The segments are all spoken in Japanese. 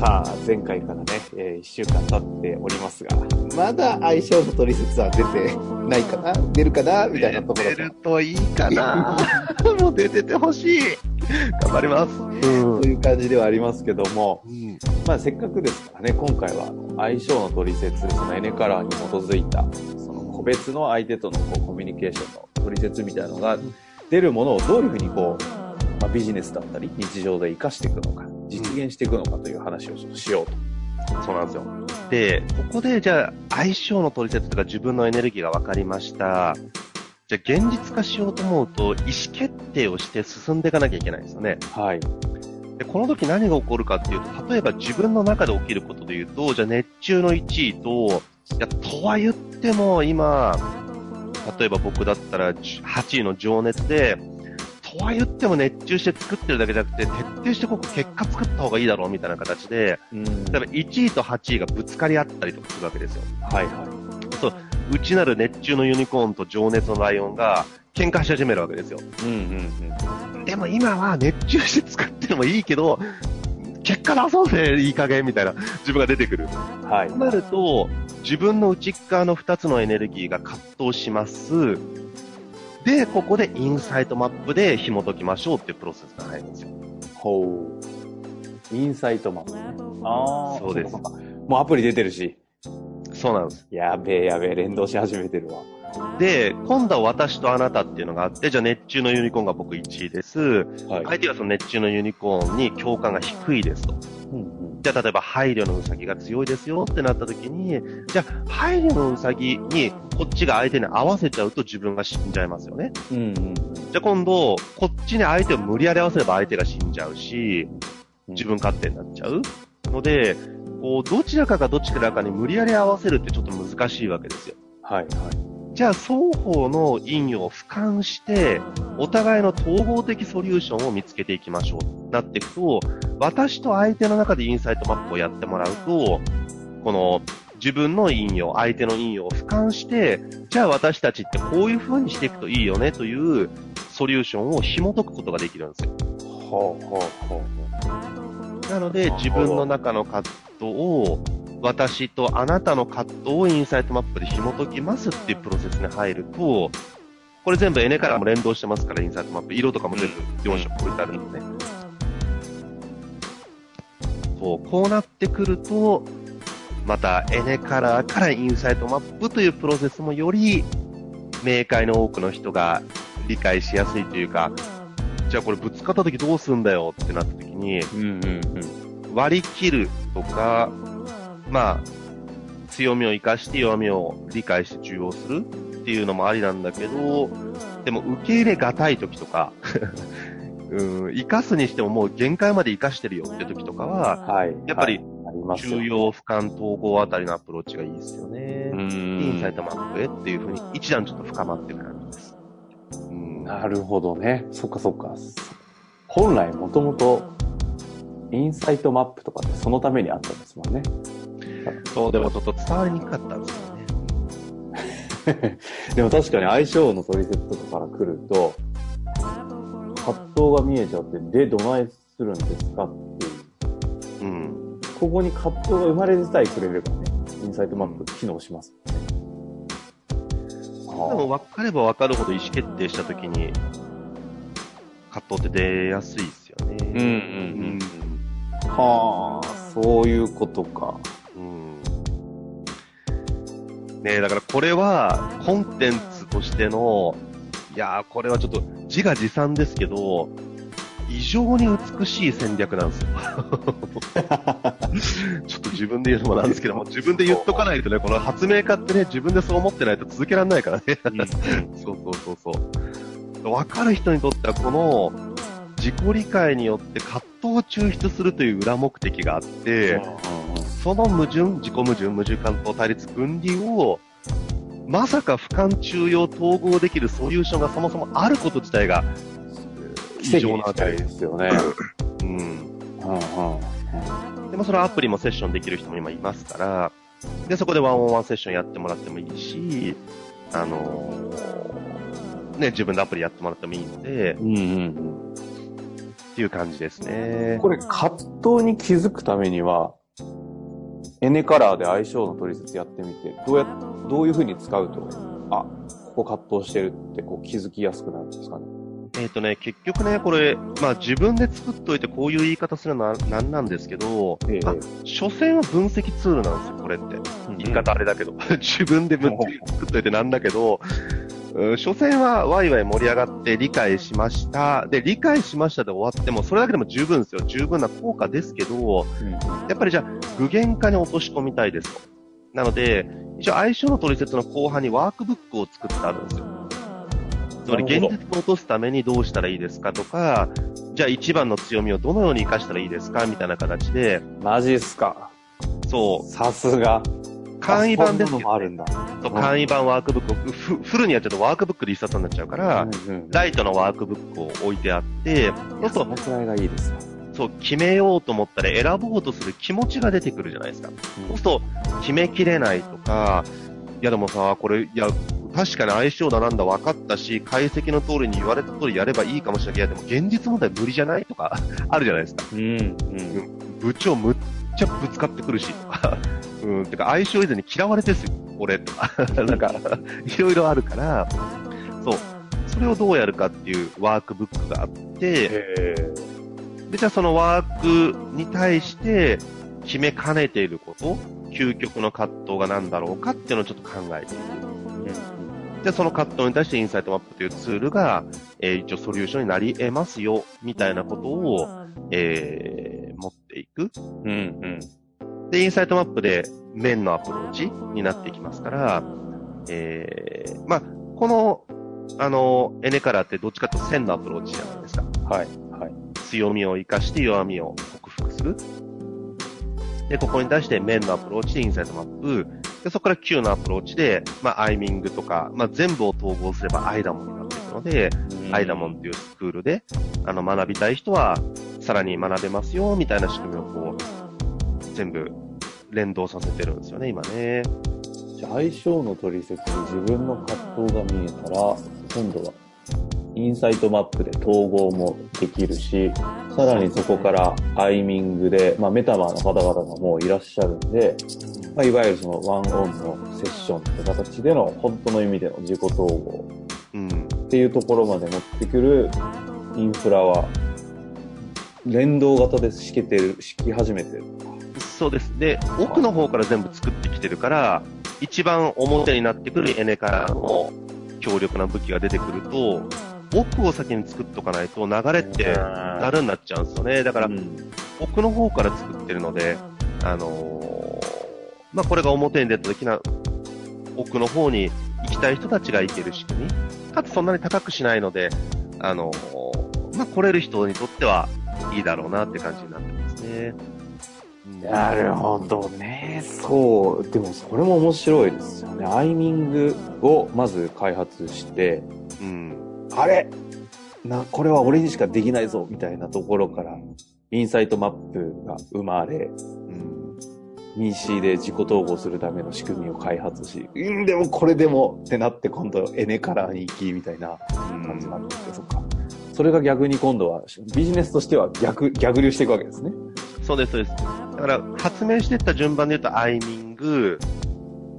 さあ、前回からね、え1週間経っておりますが、まだ相性の取説は出てないかな？出るかな？みたいなところ出るといいかな。もう出ててほしい。頑張ります。という感じではありますけども、うん。まあせっかくですからね、今回は相性の取説、そのエネカラーに基づいた、その個別の相手とのこうコミュニケーションの取説みたいなのが出るものをどういうふうにこう、まあ、ビジネスだったり日常で活かしていくのか、実現していくのかという話をちょっとしようと。そうなんですよ。で、ここでじゃあ相性の取説とか自分のエネルギーが分かりました。じゃあ現実化しようと思うと意思決定をして進んでいかなきゃいけないんですよね。はい。で、この時何が起こるかっていうと、例えば自分の中で起きることで言うと、じゃあ熱中の1位と、いや、とは言っても今、例えば僕だったら8位の情熱で、とは言っても熱中して作ってるだけじゃなくて、徹底してここ結果作った方がいいだろうみたいな形で、うん。例えば1位と8位がぶつかり合ったりとかするわけですよ。はいはそう、内なる熱中のユニコーンと情熱のライオンが喧嘩し始めるわけですよ。い。うんうんでも今は熱中して作ってるのもいいけど、結果出そうぜ、いい加減みたいな自分が出てくる。うん。はいと。なると、自分の内側の2つのエネルギーが葛藤します。で、ここでインサイトマップで紐解きましょうっていうプロセスが入るんですよ。ほう。インサイトマン。ああ。そうです もうアプリ出てるし。そうなんです。やべえやべえ、連動し始めてるわ。で、今度は私とあなたっていうのがあって、じゃあ熱中のユニコーンが僕1位です。はい。相手がその熱中のユニコーンに共感が低いですと。じゃあ例えば配慮のウサギが強いですよってなった時に、じゃあ配慮のウサギにこっちが相手に合わせちゃうと自分が死んじゃいますよね。うんうんじゃあ今度、こっちに相手を無理やり合わせれば相手が死んじゃうし、うん。自分勝手になっちゃうので、こう、どちらかがどちらかに無理やり合わせるってちょっと難しいわけですよ。はいはい。じゃあ双方の因果を俯瞰して、お互いの統合的ソリューションを見つけていきましょう。なっていくと、私と相手の中でインサイトマップをやってもらうと、この自分の因果、相手の因果を俯瞰して、じゃあ私たちってこういう風にしていくといいよねというソリューションを紐解くことができるんですよ。ほうほうほう。なので、自分の中の葛藤を、私とあなたの葛藤をインサイトマップで紐解きますっていうプロセスに入ると、これ全部エネカラーも連動してますから、インサイトマップ。色とかも全部4色置いてあるんでね。そう、こうなってくると、またエネカラーからインサイトマップというプロセスもより、明快の多くの人が理解しやすいというか、じゃあこれぶつかった時どうすんだよってなった時に、うんうんうん。割り切るとか、まあ、強みを生かして弱みを理解して受容するっていうのもありなんだけど、でも受け入れがたい時とか、うん、生かすにしてももう限界まで生かしてるよって時とかは、はい。やっぱりはいありますよ受容、俯瞰、統合あたりのアプローチがいいですよねう。ん。インサイトマップへっていう風に一段ちょっと深まっていく感じです。うんなるほどね。そっかそっか。本来もともと、インサイトマップとかってそのためにあったんですもんね。そう、でもちょっと伝わりにくかったんですよね。でも確かに相性の取説とかから来ると、葛藤が見えちゃって、で、どないするんですかっていう。うん。ここに葛藤が生まれ自体くれればね、インサイトマップ機能しますね。でも分かれば分かるほど意思決定したときに、葛藤って出やすいですよね。うんうんうん。はあ、そういうことか。ねだからこれはコンテンツとしての、いやー、これはちょっと自画自賛ですけど、異常に美しい戦略なんですよ。ちょっと自分で言うのもなんですけども、自分で言っとかないとね、この発明家ってね、自分でそう思ってないと続けられないからね。そうそうそうそう。わかる人にとってはこの自己理解によって葛藤を抽出するという裏目的があって、その矛盾、自己矛盾、矛盾関東対立分離を、まさか俯瞰中央統合できるソリューションがそもそもあること自体が、異常なわけですよね。うん。うんうんでもそのアプリもセッションできる人も今いますから、で、そこでワンオンワンセッションやってもらってもいいし、あのーね、自分でアプリやってもらってもいいので、うんうんうんっていう感じですね。これ、葛藤に気づくためには、エネカラーで相性の取説やってみて、どうや、どういう風に使うと、あ、ここ葛藤してるってこう気づきやすくなるんですかね？えっ、とね、結局ね、これ、まあ自分で作っといてこういう言い方するのはなんなんですけど、ええあ所詮は分析ツールなんですよ、これって。言い方あれだけど。自分で分作っといてなんだけど、うん所詮はワイワイ盛り上がって理解しました。で、理解しましたで終わっても、それだけでも十分ですよ。十分な効果ですけど、やっぱりじゃあ、具現化に落とし込みたいですと。なので、一応相性の取説の後半にワークブックを作ってあるんですよ。つまり現実に落とすためにどうしたらいいですかとか、じゃあ一番の強みをどのように活かしたらいいですかみたいな形で、マジっすか。そさすが。う、簡易版ですけど、もあるんだ。そう簡易版ワークブックをフフルにやっちゃうとワークブックで一冊になっちゃうから、うんうんライトのワークブックを置いてあって、そうするそのがいいですそう、決めようと思ったら選ぼうとする気持ちが出てくるじゃないですか。そうすると、決めきれないとか、いやでもさ、これ、いや、確かに相性だなんだ分かったし、解析の通りに言われた通りやればいいかもしれないけど、でも現実問題無理じゃないとか、あるじゃないですか。うん。うん。部長むっちゃぶつかってくるし、とか、うん、てか相性以前に嫌われてすよ、俺とか、なんか、いろいろあるから、そう、それをどうやるかっていうワークブックがあって、えで、じゃあそのワークに対して決めかねていること、究極の葛藤が何だろうかっていうのをちょっと考えて。いく。で、その葛藤に対してインサイトマップというツールが、えー一応ソリューションになり得ますよ、みたいなことを、えー持っていく。うん。うん。で、インサイトマップで面のアプローチになっていきますから、えー、まあ、この、あの、エネカラーってどっちかというと線のアプローチじゃないですか。はい。はい。強みを生かして弱みを克服する。で、ここに対して面のアプローチでインサイトマップ。で、そこから Q のアプローチで、まあ、アイミングとか、まあ、全部を統合すればアイダモンになっていくので、アイダモンっていうスクールで、あの、学びたい人は、さらに学べますよ、みたいな仕組みをこう、全部連動させてるんですよね、今ね。じゃあ相性の取説に自分の葛藤が見えたら、今度はインサイトマップで統合もできるし、さらにそこからアイミングで、まあメタマーの方々がもういらっしゃるんで、まあ、いわゆるそのワンオンのセッションって形での本当の意味での自己統合うん。っていうところまで持ってくるインフラは連動型で敷けてる、敷き始めてる。そうです。で、奥の方から全部作ってきてるから、一番表になってくるエネからの強力な武器が出てくると、奥を先に作っとかないと流れってざるになっちゃうんですよね。だから、うん奥の方から作ってるので、あのーまあ、これが表に出た時な、奥の方に行きたい人たちが行ける仕組み。かつそんなに高くしないので、あのーまあ、来れる人にとってはいいだろうなって感じになってますね。うんなるほどね。そう。でもそれも面白いですよね。アイミングをまず開発して、うん。あれ？な、これは俺にしかできないぞみたいなところから、インサイトマップが生まれ、うん。民 c で自己統合するための仕組みを開発し、うん、でもこれでもってなって今度エネカラーに行きみたいな感じなんですけど、そっか。それが逆に今度はビジネスとしては逆、逆流していくわけですね。そうです、そうです。だから、発明していった順番で言うと、アイミング、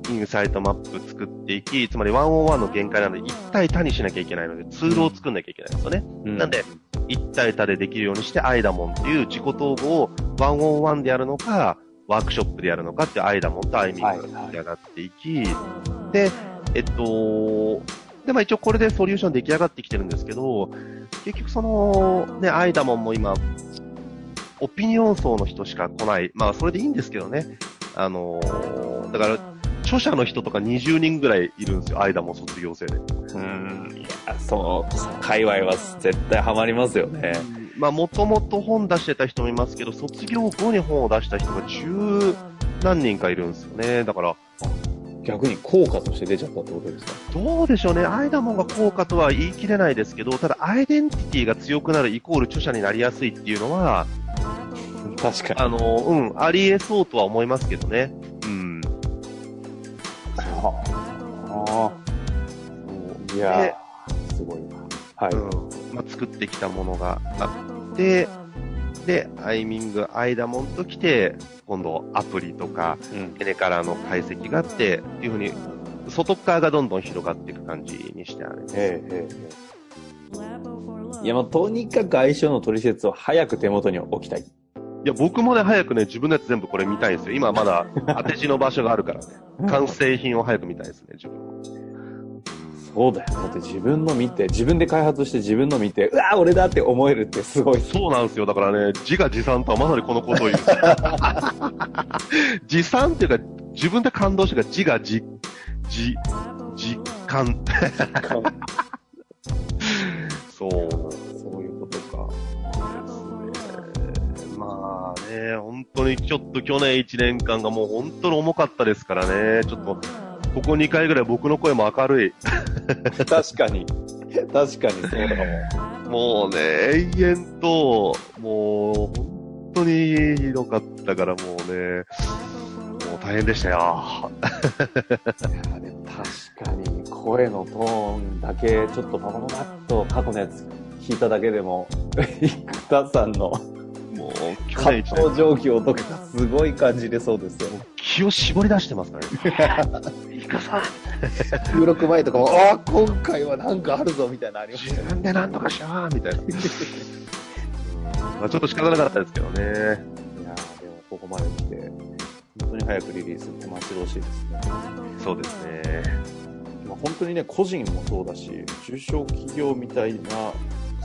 インサイトマップ作っていき、つまり101の限界なので、一対多にしなきゃいけないので、ツールを作んなきゃいけないんですよね。なんで、一対多でできるようにして、アイダモンっていう自己統合を101でやるのか、ワークショップでやるのかっていうアイダモンとアイミングが出来上がっていき、で、えっと、で、まあ一応これでソリューション出来上がってきてるんですけど、結局その、ね、アイダモンも今、オピニオン層の人しか来ない。まあそれでいいんですけどね。あのーだから、著者の人とか20人ぐらいいるんですよ、アイダモン卒業生で。うん。いや、その、その界隈は絶対ハマりますよね。まあもともと本出してた人もいますけど、卒業後に本を出した人が十何人かいるんですよね。だから、逆に効果として出ちゃったってことですか？どうでしょうね。アイダモンが効果とは言い切れないですけど、ただアイデンティティが強くなるイコール著者になりやすいっていうのは、確かあの、うん、あり得そうとは思いますけどね。うん。ああ。いやー、すごいな。はい。うん。まあ、作ってきたものがあって、で、アイミング、アイダモンと来て、今度アプリとか、うん。ラーの解析があって、っていうふうに、外側がどんどん広がっていく感じにしてある。ええええいや、もうとにかく相性の取説を早く手元に置きたい。いや、僕もね、早くね、自分のやつ全部これ見たいんですよ。今まだ当て字の場所があるからね。完成品を早く見たいですね、自分も。そうだよ。だって自分の見て、自分で開発して自分の見て、うわー俺だって思えるってすごい。そうなんですよ。だからね、自画自賛とはまさにこのことを言う。自賛っていうか、自分で感動してから自画自、自、実感。そう当にちょっと去年1年間がもう本当に重かったですからね、ちょっと、ここ2回ぐらい僕の声も明るい。確かに。確かにそうだかも。もうね、永遠と、もう、本当にひどかったからもうね、もう大変でしたよ。いやでも確かに声のトーンだけちょっとパパパパッと過去のやつ聞いただけでも、生田さんのもう、去葛年1年藤状況とかがすごい感じれそうですよ。気を絞り出してますからね。イカさん、収録前とかも、ああ、今回はなんかあるぞ、みたいなのありましたよね。自分で何とかしようみたいな。まあちょっと仕方なかったですけどね。いやーでもここまで来て、本当に早くリリースって待ち遠しいですね。そうですね。まあ、本当にね、個人もそうだし、中小企業みたいな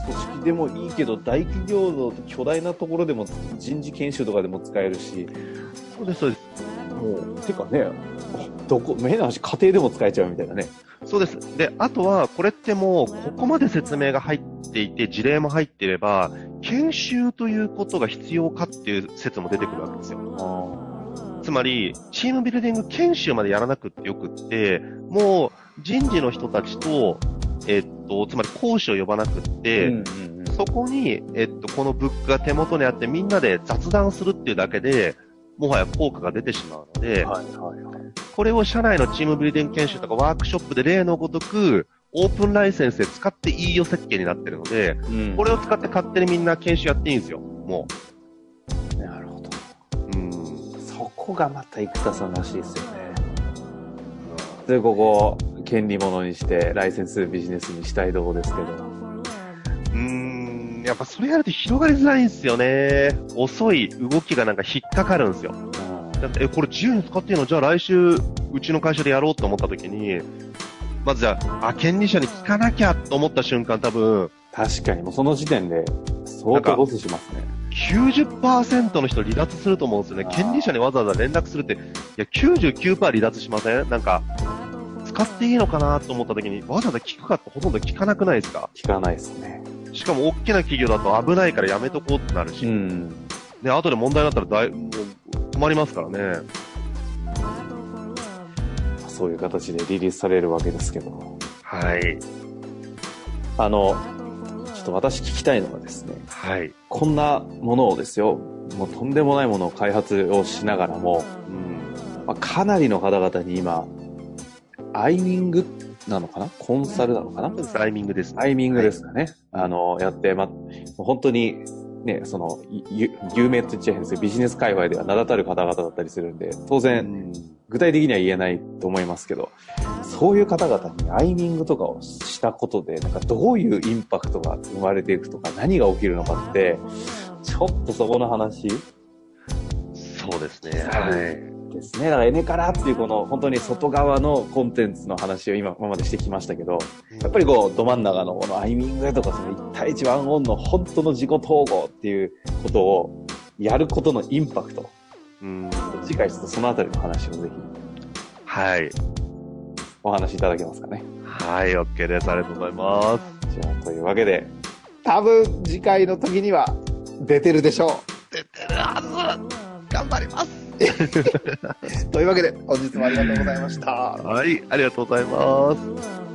組織でもいいけど、大企業の巨大なところでも人事研修とかでも使えるし、そうです、そうです。もう、てかね、どこ、変な話、家庭でも使えちゃうみたいなね。そうです。で、あとは、これってもう、ここまで説明が入っていて、事例も入っていれば、研修ということが必要かっていう説も出てくるわけですよ。つまり、チームビルディング研修までやらなくってよくって、もう人事の人たちと、えっと、つまり講師を呼ばなくって、うんうんうんそこに、えっと、このブックが手元にあってみんなで雑談するっていうだけで、もはや効果が出てしまうので、はいはいはい。これを社内のチームビルディング研修とかワークショップで例のごとく、オープンライセンスで使っていいよ設計になってるので、うんこれを使って勝手にみんな研修やっていいんですよ。もなるほど。う。うん。そこがまた生田さんらしいですよね。で、ここ、権利物にして、ライセンスビジネスにしたいとこですけど。うーん、やっぱそれやると広がりづらいんですよね。遅い動きがなんか引っかかるんですよ。だってえ、これ自由に使っていいの？じゃあ来週、うちの会社でやろうと思った時に、まずじゃあ、あ、権利者に聞かなきゃと思った瞬間多分、確かに、もうその時点で、相当ロスしますね。90%の人離脱すると思うんですよね権利者にわざわざ連絡するって、いや、99%離脱しません？なんか、使っていいのかなと思った時に、わざわざ聞くかってほとんど聞かなくないですか？聞かないですね。しかも大きな企業だと危ないからやめとこうってなるし、ん。で、後で問題になったらだい、もう困りますからね。そういう形でリリースされるわけですけど。はい。あの、ちょっと私聞きたいのがですね、はい。こんなものをですよ、もうとんでもないものを開発をしながらも、うん。まあ、かなりの方々に今、アイミングなのかな？コンサルなのかな？タイミングですね。タイミングですかね。あの、やって、ま、本当に、ね、その、ゆ有名って言っちゃ変ですけど、ビジネス界隈では名だたる方々だったりするんで、当う然、ん具体的には言えないと思いますけど、そういう方々にアイミングとかをしたことで、なんかどういうインパクトが生まれていくとか、何が起きるのかって、ちょっとそこの話、そうですね。はい。ですね。だからエネカラっていうこの本当に外側のコンテンツの話を今今までしてきましたけど、やっぱりこう、ど真ん中のこのアイミングとかその1対1ワンオンの本当の自己統合っていうことをやることのインパクト。うん。次回ちょっとそのあたりの話をぜひはい。お話しいただけますかね。はい、OK です。ありがとうございます。じゃあ、というわけで、多分次回の時には出てるでしょ出てるはず頑張りますう。というわけで、本日もありがとうございました。はい、ありがとうございます。